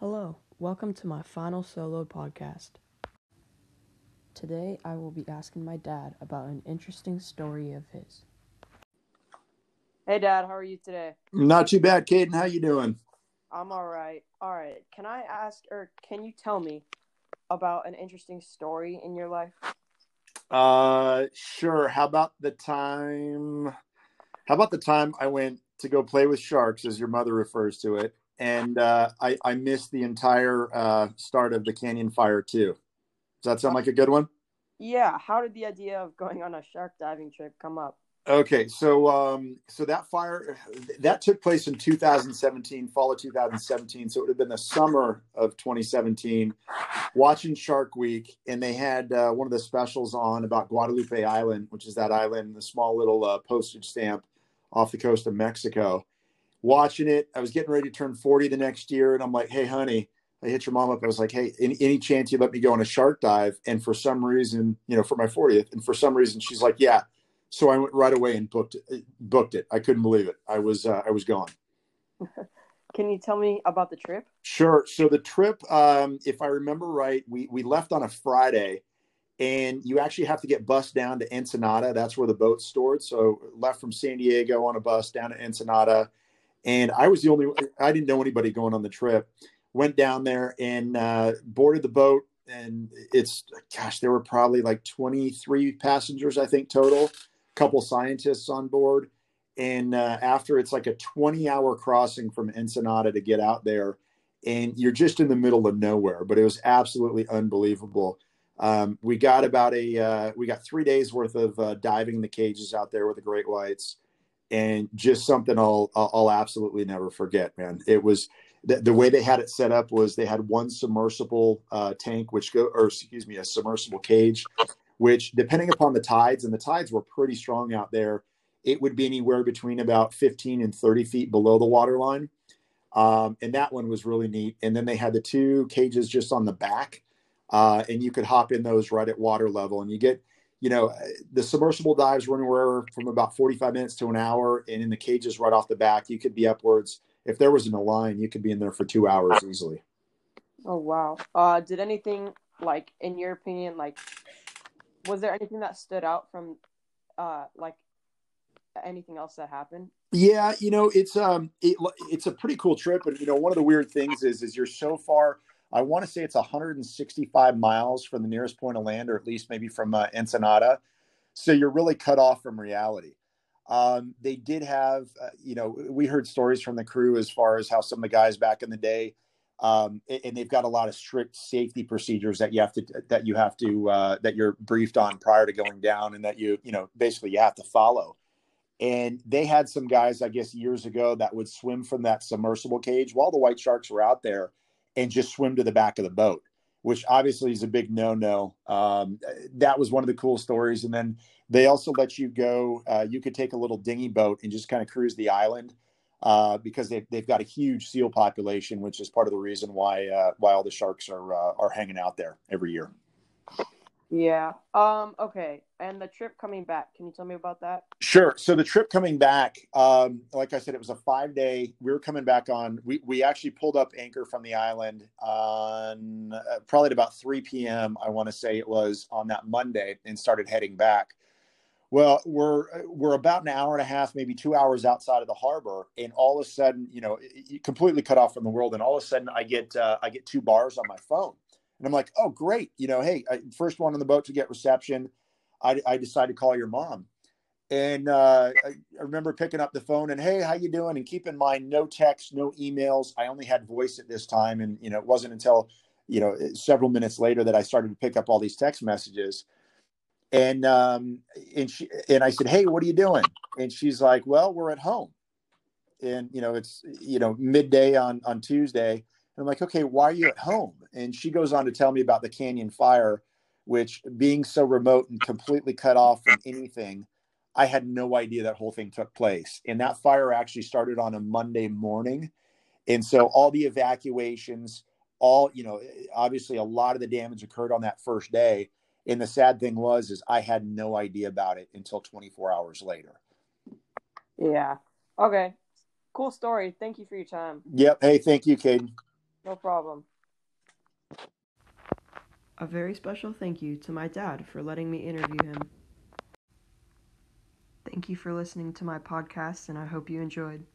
Hello, welcome to my final solo podcast. Today I will be asking my dad about an interesting story of his. Hey Dad, how are you today? Not too bad, Caden. How you doing? I'm all right. All right. Can I ask or can you tell me about an interesting story in your life? Uh, sure. How about the time? How about the time I went to go play with sharks, as your mother refers to it, and uh, I, I missed the entire uh, start of the Canyon Fire too. Does that sound like a good one? Yeah. How did the idea of going on a shark diving trip come up? Okay, so um, so that fire that took place in 2017, fall of 2017. So it would have been the summer of 2017. Watching Shark Week, and they had uh, one of the specials on about Guadalupe Island, which is that island, the small little uh, postage stamp off the coast of Mexico. Watching it, I was getting ready to turn 40 the next year, and I'm like, "Hey, honey." I hit your mom up. I was like, "Hey, any, any chance you let me go on a shark dive?" And for some reason, you know, for my 40th, and for some reason, she's like, "Yeah." so I went right away and booked it. Booked it. I couldn't believe it. I was uh, I was gone. Can you tell me about the trip? Sure. So the trip, um, if I remember right, we we left on a Friday, and you actually have to get bus down to Ensenada. That's where the boat's stored. So left from San Diego on a bus down to Ensenada, and I was the only. I didn't know anybody going on the trip. Went down there and uh, boarded the boat, and it's gosh, there were probably like twenty three passengers, I think total A couple scientists on board. And uh, after it's like a 20 hour crossing from Ensenada to get out there, and you're just in the middle of nowhere, but it was absolutely unbelievable. Um, we got about a uh, we got three days worth of uh, diving the cages out there with the great whites, and just something I'll I'll absolutely never forget, man. It was the, the way they had it set up was they had one submersible uh, tank, which go or excuse me, a submersible cage which depending upon the tides, and the tides were pretty strong out there, it would be anywhere between about 15 and 30 feet below the water line. Um, and that one was really neat. And then they had the two cages just on the back, uh, and you could hop in those right at water level. And you get, you know, the submersible dives were anywhere from about 45 minutes to an hour. And in the cages right off the back, you could be upwards. If there was in a line, you could be in there for two hours easily. Oh wow! Uh, did anything like, in your opinion, like was there anything that stood out from uh like anything else that happened yeah you know it's um it, it's a pretty cool trip and you know one of the weird things is is you're so far i want to say it's 165 miles from the nearest point of land or at least maybe from uh, ensenada so you're really cut off from reality um, they did have uh, you know we heard stories from the crew as far as how some of the guys back in the day um, and they've got a lot of strict safety procedures that you have to that you have to uh, that you're briefed on prior to going down, and that you you know basically you have to follow. And they had some guys, I guess, years ago that would swim from that submersible cage while the white sharks were out there, and just swim to the back of the boat, which obviously is a big no-no. Um, that was one of the cool stories. And then they also let you go. Uh, you could take a little dinghy boat and just kind of cruise the island uh, because they've, they've got a huge seal population, which is part of the reason why uh, why all the sharks are uh, are hanging out there every year. Yeah. Um. Okay. And the trip coming back. Can you tell me about that? Sure. So the trip coming back, um, like I said, it was a five day. We were coming back on. We we actually pulled up anchor from the island on uh, probably at about three p.m. I want to say it was on that Monday, and started heading back. Well, we're we're about an hour and a half, maybe two hours outside of the harbor, and all of a sudden, you know, completely cut off from the world. And all of a sudden, I get uh, I get two bars on my phone, and I'm like, oh, great, you know, hey, I, first one on the boat to get reception. I, I decided to call your mom, and uh, I, I remember picking up the phone and hey, how you doing? And keep in mind, no text, no emails. I only had voice at this time, and you know, it wasn't until you know several minutes later that I started to pick up all these text messages. And um and she and i said hey what are you doing? And she's like well we're at home. And you know it's you know midday on on tuesday. And i'm like okay why are you at home and she goes on to tell me about the canyon fire which being so remote and completely cut off from anything i had no idea that whole thing took place and that fire actually started on a monday morning and so all the evacuations all you know obviously a lot of the damage occurred on that first day and the sad thing was, is I had no idea about it until 24 hours later. Yeah. Okay. Cool story. Thank you for your time. Yep. Hey, thank you, Caden. No problem. A very special thank you to my dad for letting me interview him. Thank you for listening to my podcast, and I hope you enjoyed.